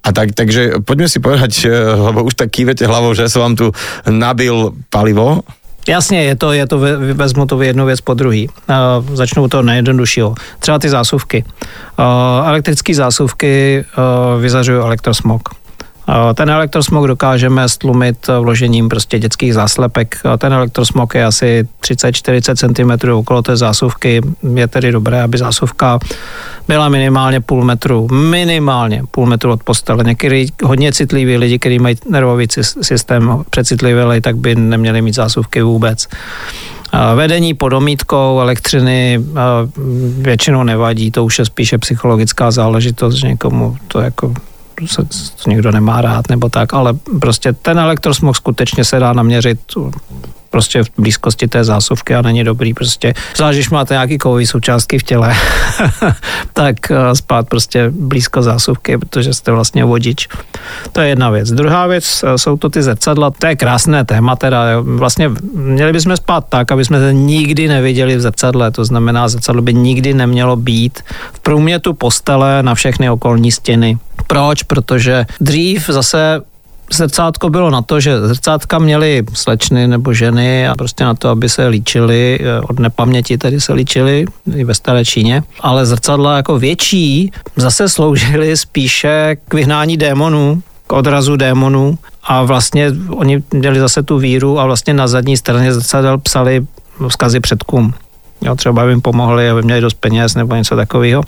[SPEAKER 3] A tak, takže poďme si povedať, uh, lebo už tak kývete hlavou, že som vám tu nabil palivo.
[SPEAKER 2] Jasně, je to, je to, ve- vezmu to jednu věc po druhý. Uh, začnu toho nejjednoduššího. Třeba ty zásuvky. Uh, elektrické zásuvky uh, vyzařují elektrosmog. Uh, Ten elektrosmog dokážeme stlumit uh, vložením prostě dětských záslepek. Uh, Ten elektrosmog je asi 30-40 cm okolo té zásuvky. Je tedy dobré, aby zásuvka byla minimálně půl metru. Minimálně půl metru od postele. Některý hodně citliví lidi, kteří mají nervový sy- systém přecitlivělej, tak by neměli mít zásuvky vůbec. Vedení pod omítkou elektřiny většinou nevadí, to už je spíše psychologická záležitost, že někomu to jako se to někdo nemá rád nebo tak, ale prostě ten elektrosmog skutečně se dá naměřit prostě v blízkosti té zásuvky a není dobrý prostě, zvlášť když máte nějaký kovový součástky v těle, <laughs> tak eh, spát prostě blízko zásuvky, protože jste vlastně vodič. To je jedna věc. Druhá věc eh, jsou to ty zrcadla, to je krásné téma teda, vlastně měli bychom spát tak, aby jsme se nikdy neviděli v zrcadle, to znamená zrcadlo by nikdy nemělo být v průmětu postele na všechny okolní stěny. Proč? Protože dřív zase zrcátko bylo na to, že zrcátka měly slečny nebo ženy a prostě na to, aby se líčili, eh, od nepaměti tedy se líčili i ve staré Číně, ale zrcadla jako větší zase sloužily spíše k vyhnání démonů, k odrazu démonů a vlastně oni měli zase tu víru a vlastně na zadní straně zrcadel psali vzkazy předkům. Jo, třeba by jim pomohli, aby měli dost peněz nebo něco takového.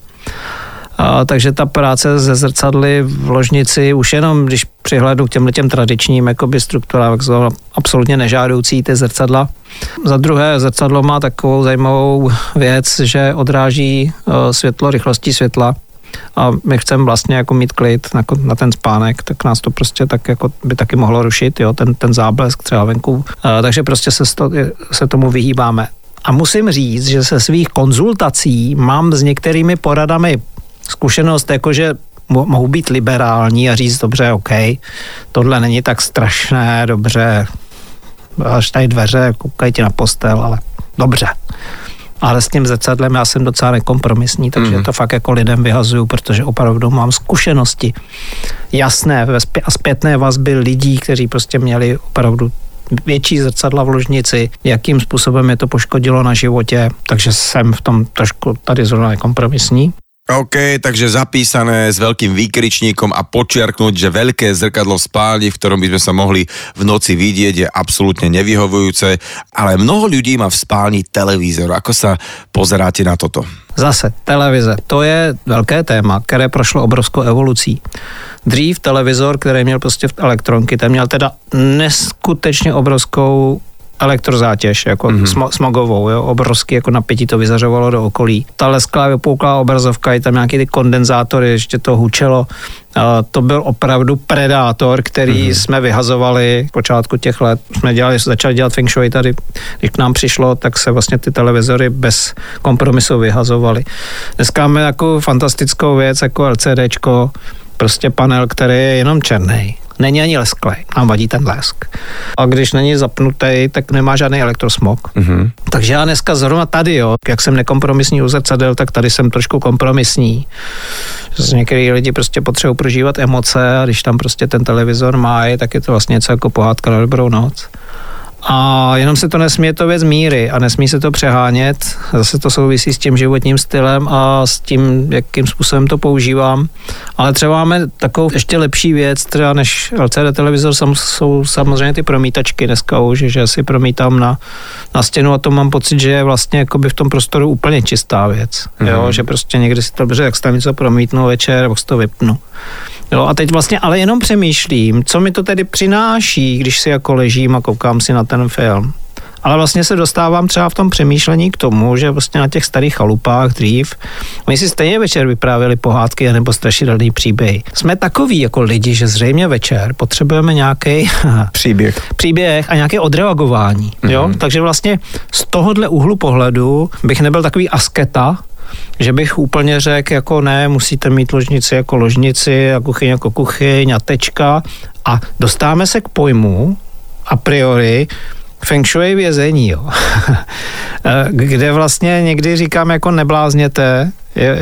[SPEAKER 2] A, takže ta práce ze zrcadly v ložnici, už jenom když přihlédnu k těm těm tradičním jakoby strukturám, jsou absolutně nežádoucí ty zrcadla. Za druhé, zrcadlo má takovou zajímavou věc, že odráží uh, světlo rychlostí světla a my chceme vlastně jako mít klid na, na ten spánek, tak nás to prostě tak jako by taky mohlo rušit, jo, ten, ten záblesk třeba venku. Uh, takže prostě se, sto, se tomu vyhýbáme. A musím říct, že se svých konzultací mám s některými poradami zkušenost, jakože mo- mohu být liberální a říct, dobře, OK, tohle není tak strašné, dobře, až tady dveře, koukají ti na postel, ale dobře. Ale s tím zrcadlem já jsem docela nekompromisní, takže mm. to fakt jako lidem vyhazuju, protože opravdu mám zkušenosti jasné a zpětné vazby lidí, kteří prostě měli opravdu větší zrcadla v ložnici, jakým způsobem je to poškodilo na životě, takže jsem v tom trošku tady zrovna nekompromisní.
[SPEAKER 1] OK, takže zapísané s veľkým výkričníkom a počiarknúť, že veľké zrkadlo v spálni, v ktorom by sme sa mohli v noci vidieť, je absolútne nevyhovujúce, ale mnoho ľudí má v spálni televízor. Ako sa pozeráte na toto?
[SPEAKER 2] Zase, televize, to je velké téma, které prošlo obrovskou evolucí. Dřív televizor, který měl prostě elektronky, ten měl teda neskutečně obrovskou elektrozátěž, jako mm-hmm. smo, smogovou, jo, obrovský jako napětí to vyzařovalo do okolí. Ta lesklá vypouklá obrazovka, je tam nějaký ty kondenzátory, ještě to hučelo. Uh, to byl opravdu predátor, který mm-hmm. jsme vyhazovali v počátku těch let. Jsme dělali, začali dělat feng shui tady, když k nám přišlo, tak se vlastně ty televizory bez kompromisu vyhazovaly. Dneska máme jako fantastickou věc, jako LCDčko, prostě panel, který je jenom černý. Není ani lesklej, nám vadí ten lesk. A když není zapnutý, tak nemá žádný elektrosmog. Mm-hmm. Takže já dneska zrovna tady, jo, jak jsem nekompromisní u zrcadel, tak tady jsem trošku kompromisní. Že některý lidi prostě potřebují prožívat emoce a když tam prostě ten televizor má, tak je to vlastně něco jako pohádka na dobrou noc. A jenom se to nesmí, je to věc míry a nesmí se to přehánět. Zase to souvisí s tím životním stylem a s tím, jakým způsobem to používám. Ale třeba máme takovou ještě lepší věc, třeba než LCD televizor, sam, jsou samozřejmě ty promítačky dneska už, že si promítám na, na stěnu a to mám pocit, že je vlastně jakoby v tom prostoru úplně čistá věc. Mm-hmm. Jo, že prostě někdy si to dobře, jak tam něco promítnu večer, nebo si to vypnu. Jo, a teď vlastně ale jenom přemýšlím, co mi to tedy přináší, když si jako ležím a koukám si na ten film. Ale vlastně se dostávám třeba v tom přemýšlení k tomu, že vlastně na těch starých chalupách dřív, my si stejně večer vyprávěli pohádky nebo strašidelný příběhy. Jsme takový jako lidi, že zřejmě večer potřebujeme nějaký <laughs>
[SPEAKER 3] Příběh.
[SPEAKER 2] příběh a nějaké odreagování. Jo?
[SPEAKER 1] Mhm.
[SPEAKER 2] Takže vlastně z tohohle úhlu pohledu bych nebyl takový asketa, že bych úplně řekl, jako ne, musíte mít ložnici jako ložnici a kuchyň jako kuchyň a tečka. A dostáváme se k pojmu a priori feng shui vězení, jo. <laughs> Eh, kde vlastně někdy říkám jako neblázněte,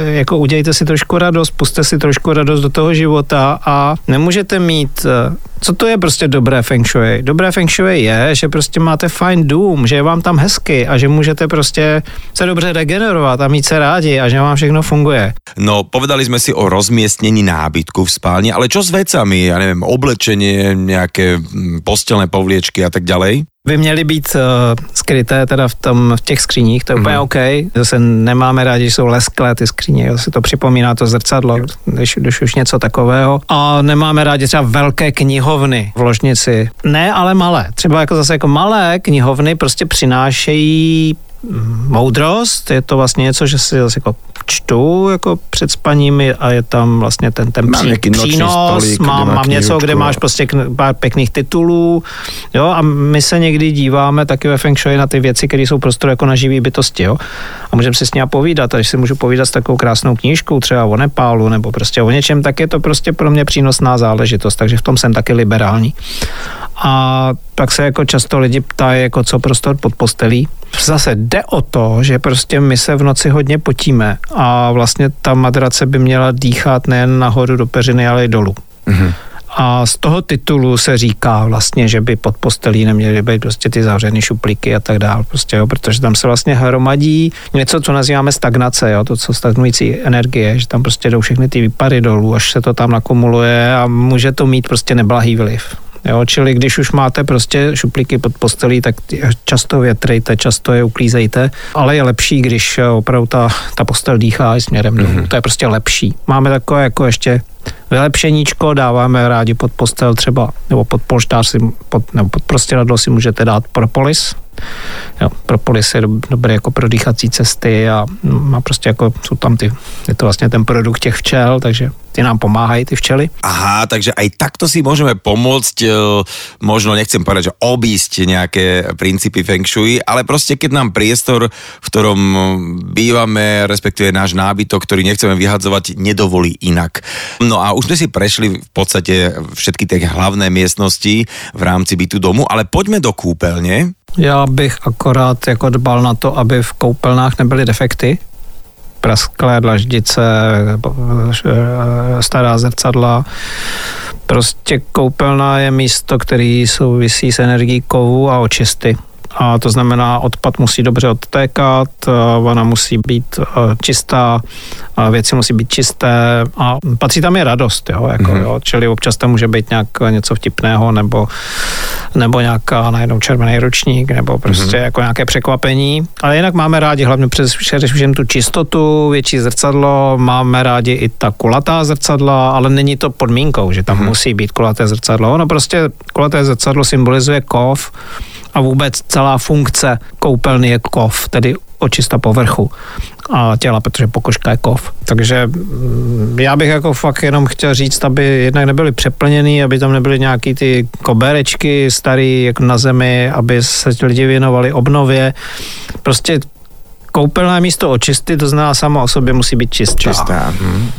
[SPEAKER 2] jako udějte si trošku radost, puste si trošku radost do toho života a nemůžete mít, eh, co to je prostě dobré feng shui? Dobré feng shui je, že prostě máte fajn dům, že je vám tam hezky a že můžete prostě se dobře regenerovat a mít se rádi a že vám všechno funguje.
[SPEAKER 1] No, povedali sme si o rozmiestnení nábytku v spálni, ale čo s vecami? Ja neviem, oblečenie, nejaké mm, postelné povliečky a tak ďalej?
[SPEAKER 2] By měly být uh, skryté teda v, tom, v těch skříních, to je úplně OK. Zase nemáme rádi, že jsou lesklé ty skříně, jo, se to připomíná to zrcadlo, když, když už něco takového. A nemáme rádi třeba velké knihovny v ložnici. Ne, ale malé. Třeba jako zase jako malé knihovny prostě přinášejí mm, moudrost, je to vlastně něco, že si zase jako čtu jako před spaním a je tam vlastně ten, ten
[SPEAKER 3] Mám
[SPEAKER 2] pří, přínos,
[SPEAKER 3] stolík, kde
[SPEAKER 2] mám,
[SPEAKER 3] má
[SPEAKER 2] mám něco, kde máš prostě pár pěkných titulů, jo, a my se někdy díváme taky ve Feng Shui na ty věci, které jsou prostě jako na živý bytosti, jo, a můžeme si s ní povídat, a když si můžu povídat s takovou krásnou knížkou, třeba o Nepálu, nebo prostě o něčem, tak je to prostě pro mě přínosná záležitost, takže v tom jsem taky liberální. A tak se jako často lidi ptají, jako co prostor pod postelí. Zase jde o to, že prostě my se v noci hodně potíme a vlastně ta madrace by měla dýchat nejen nahoru do peřiny, ale i dolů. A z toho titulu se říká vlastně, že by pod postelí neměly být prostě ty zavřené šuplíky a tak dále, prostě, jo, protože tam se vlastně hromadí něco, co nazýváme stagnace, jo, to, co stagnující energie, že tam prostě jdou všechny ty výpary dolů, až se to tam nakumuluje a může to mít prostě neblahý vliv. Jo, čili když už máte prostě šuplíky pod postelí, tak často větrejte, často je uklízejte, ale je lepší, když eh, opravdu ta, ta postel dýchá i směrem dolů. Mm-hmm. To je prostě lepší. Máme takové jako ještě vylepšeníčko, dáváme rádi pod postel třeba, nebo pod polštář si, pod, nebo pod prostěradlo si můžete dát propolis. Jo, propolis je dob, dobrý jako pro dýchací cesty a má prostě jako, jsou tam ty, je to vlastně ten produkt těch včel, takže ty nám pomáhají, ty včely.
[SPEAKER 1] Aha, takže aj takto si môžeme pomôcť, e, možno nechcem povedať, že obísť nejaké princípy Feng Shui, ale proste keď nám priestor, v ktorom bývame, respektíve náš nábytok, ktorý nechceme vyhadzovať, nedovolí inak. No a už sme si prešli v podstate všetky tie hlavné miestnosti v rámci bytu domu, ale poďme do kúpeľne.
[SPEAKER 2] Já bych akorát jako dbal na to, aby v koupelnách nebyly defekty, prasklé dlaždice, stará zrcadla. Prostě koupelna je místo, který souvisí s energií kovu a očisty. A to znamená, odpad musí dobře odtékat, ona musí být eh, čistá, a věci musí být čisté a patří tam i radost, jo, jako, mm-hmm. jo, čili občas tam může být nějak něco vtipného nebo, nebo nějaká najednou červený ročník nebo prostě mm-hmm. jako nějaké překvapení. Ale jinak máme rádi hlavně přes především tu čistotu, větší zrcadlo, máme rádi i ta kulatá zrcadla, ale není to podmínkou, že tam mm-hmm. musí být kulaté zrcadlo. Ono prostě kulaté zrcadlo symbolizuje kov, a vůbec celá funkce koupelny je kov, tedy očista povrchu a těla, protože pokožka je kov. Takže mm, já bych jako fakt jenom chtěl říct, aby jednak nebyly přeplněný, aby tam nebyly nějaký ty koberečky starý jako na zemi, aby se lidi věnovali obnově. Prostě koupelná místo očisty, to znamená sama o sobě musí být čistá.
[SPEAKER 3] Čistá. Hm.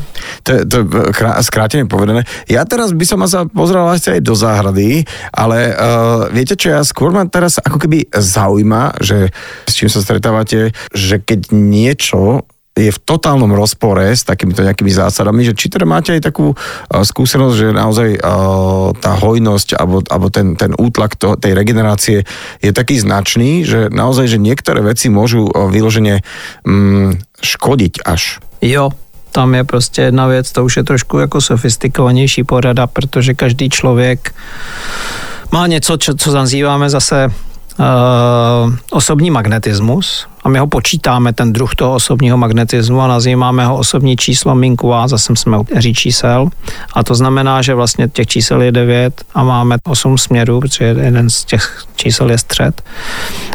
[SPEAKER 3] To je, to je krá- skrátene povedané. Ja teraz by som sa pozrel asi aj do záhrady, ale uh, viete čo, ja skôr ma teraz ako keby zaujíma, že s čím sa stretávate, že keď niečo je v totálnom rozpore s takýmito nejakými zásadami, že či teda máte aj takú uh, skúsenosť, že naozaj uh, tá hojnosť alebo, alebo ten, ten útlak to, tej regenerácie je taký značný, že naozaj, že niektoré veci môžu uh, vyložene um, škodiť až.
[SPEAKER 2] Jo, tam je prostě jedna věc, to už je trošku jako sofistikovanější porada, protože každý člověk má něco, čo, co nazýváme zase uh, osobní magnetismus a my ho počítáme, ten druh toho osobního magnetismu a nazýváme ho osobní číslo minku a zase jsme u hří čísel. A to znamená, že vlastně těch čísel je devět a máme osm směrů, protože jeden z těch čísel je střed.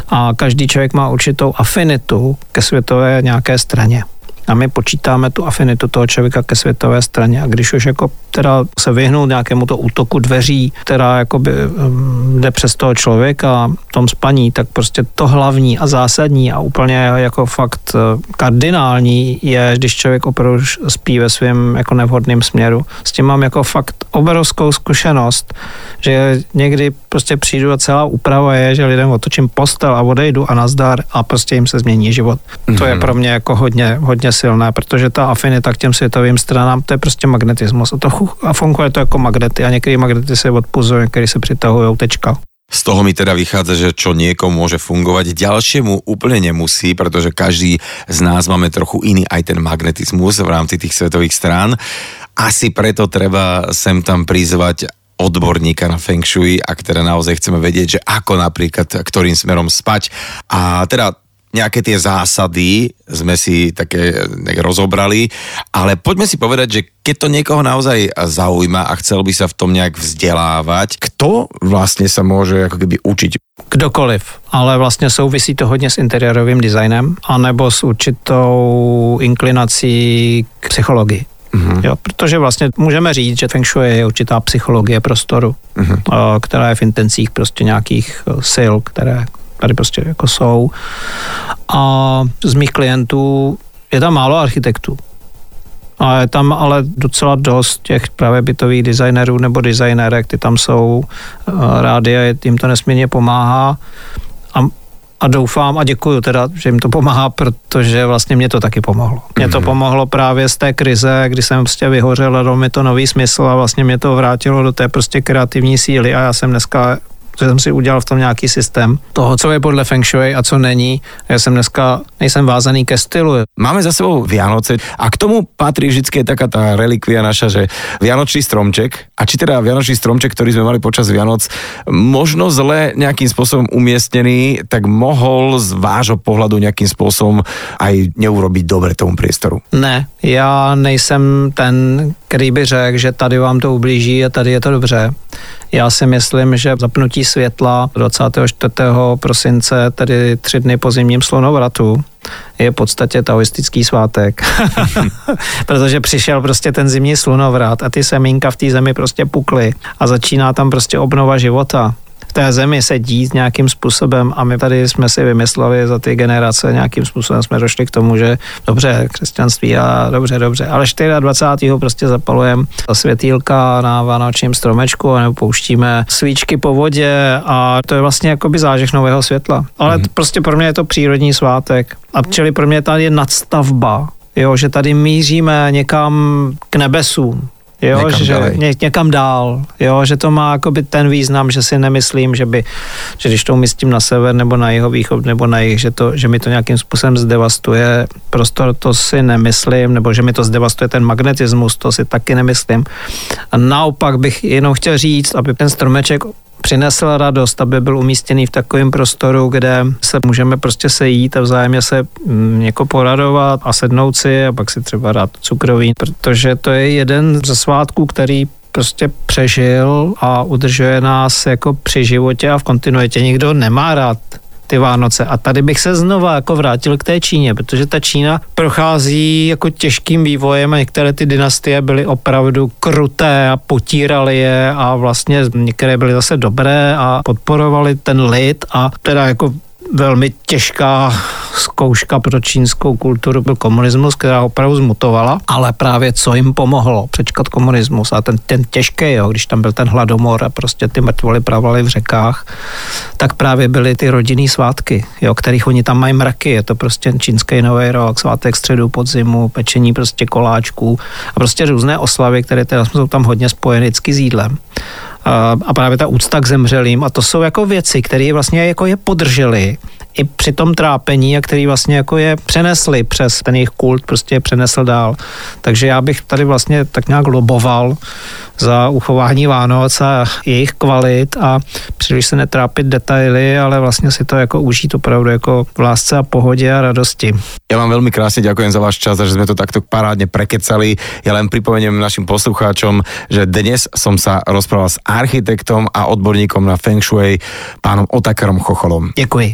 [SPEAKER 2] A každý člověk má určitou afinitu ke světové nějaké straně a my počítáme tu afinitu toho člověka ke světové straně a když už jako teda se vyhnout nějakému to útoku dveří, která jakoby um, jde přes toho člověka v tom spaní, tak prostě to hlavní a zásadní a úplně jako fakt uh, kardinální je, když člověk opravdu spí ve svém jako nevhodném směru. S tím mám jako fakt obrovskou zkušenost, že někdy prostě přijdu a celá úprava je, že lidem otočím postel a odejdu a nazdar a prostě jim se změní život. Mm-hmm. To je mhm. pro mě jako hodně, hodně silné, protože ta afinita k těm světovým stranám, to je prostě magnetismus. A, to, a funguje to jako magnety a některé magnety se odpuzují, některé se přitahují, tečka.
[SPEAKER 1] Z toho mi teda vychádza, že čo niekomu môže fungovať, ďalšiemu úplne nemusí, pretože každý z nás máme trochu iný aj ten magnetizmus v rámci tých svetových strán. Asi preto treba sem tam prizvať odborníka na Feng Shui, ak teda naozaj chceme vedieť, že ako napríklad, ktorým smerom spať. A teda nejaké tie zásady sme si také rozobrali, ale poďme si povedať, že keď to niekoho naozaj zaujíma a chcel by sa v tom nejak vzdelávať, kto vlastne sa môže ako keby učiť?
[SPEAKER 2] Kdokoliv, ale vlastně souvisí to hodně s interiérovým designem anebo s určitou inklinací k psychologii. Mm-hmm. Jo, protože vlastně můžeme říct, že Feng Shui je určitá psychologie prostoru, mm-hmm. která je v intencích prostě nějakých eh, sil, které tady prostě jako jsou. A z mých klientů je tam málo architektů. A je tam ale docela dost těch právě bytových designerů nebo designérek, ty tam jsou rádi a jim to nesmírně pomáhá. A, a doufám a děkuju teda, že jim to pomáhá, protože vlastně mě to taky pomohlo. Mě to mhm. pomohlo právě z té krize, kdy jsem prostě vyhořel, dalo mi to nový smysl a vlastně mě to vrátilo do té prostě kreativní síly a já jsem dneska že jsem si udělal v tom nějaký systém toho, co je podle Feng Shui a co není. Já jsem dneska, nejsem vázaný ke stylu.
[SPEAKER 3] Máme za sebou Vianoce a k tomu patrí vždycky taká tá relikvia naša, že Vianočný stromček a či teda Vianočný stromček, ktorý sme mali počas Vianoc, možno zle nejakým spôsobom umiestnený, tak mohol z vášho pohľadu nejakým spôsobom aj neurobiť dobre tomu priestoru.
[SPEAKER 2] Ne, já nejsem ten, který by řekl, že tady vám to ublíží a tady je to dobře. Já si myslím, že zapnutí světla 24. prosince, tedy tři dny po zimním slunovratu, je v podstatě taoistický svátek. <laughs> Protože přišel prostě ten zimní slunovrat a ty semínka v té zemi prostě pukly a začíná tam prostě obnova života v té zemi se dít nějakým způsobem a my tady jsme si vymysleli za ty generace nějakým způsobem jsme došli k tomu, že dobře, křesťanství a dobře, dobře, ale 24. prostě zapalujeme světýlka na vánočním stromečku a nebo pouštíme svíčky po vodě a to je vlastně jakoby zážeh nového světla. Ale mm. prostě pro mě je to přírodní svátek a čili pro mě tady je nadstavba jo, že tady míříme někam k nebesům, jo, někam že ně, někam dál, jo, že to má jakoby ten význam, že si nemyslím, že by, že když to umístím na sever nebo na jeho východ nebo na jih, že, to, že mi to nějakým způsobem zdevastuje. Prostor, to si nemyslím, nebo že mi to zdevastuje ten magnetismus, to si taky nemyslím. A naopak bych jenom chtěl říct, aby ten stromeček přinesl radost, aby byl umístěný v takovém prostoru, kde se můžeme prostě sejít a vzájemně se mm, jako poradovat a sednout si a pak si třeba dát cukroví, protože to je jeden ze svátků, který prostě přežil a udržuje nás jako při životě a v kontinuitě. Nikdo nemá rád ty Vánoce. A tady bych se znova jako vrátil k té Číně, protože ta Čína prochází jako těžkým vývojem a některé ty dynastie byly opravdu kruté a potírali je a vlastně některé byly zase dobré a podporovali ten lid a teda jako velmi těžká zkouška pro čínskou kulturu byl komunismus, která opravdu zmutovala, ale právě co jim pomohlo přečkat komunismus? A ten, ten těžký, jo, když tam byl ten hladomor a prostě ty mrtvoly pravali v řekách, tak právě byly ty rodinný svátky, jo, kterých oni tam mají mraky, je to prostě čínský nový rok, svátek středu, podzimu, pečení prostě koláčků a prostě různé oslavy, které teda jsou tam hodně spojeny s jídlem a právě ta úcta k zemřelým. A to jsou jako věci, které vlastně jako je podržely i při tom trápení a který vlastně jako je přenesli přes ten jejich kult, prostě je přenesl dál. Takže já bych tady vlastně tak nějak loboval za uchování Vánoc a jejich kvalit a příliš se netrápit detaily, ale vlastně si to jako užít opravdu jako v lásce a pohodě a radosti.
[SPEAKER 3] Ja vám veľmi krásne ďakujem za váš čas a že sme to takto parádne prekecali. Ja len pripomeniem našim poslucháčom, že dnes som sa rozprával s architektom a odborníkom na Feng Shui, pánom Otakarom Chocholom.
[SPEAKER 2] Děkuji.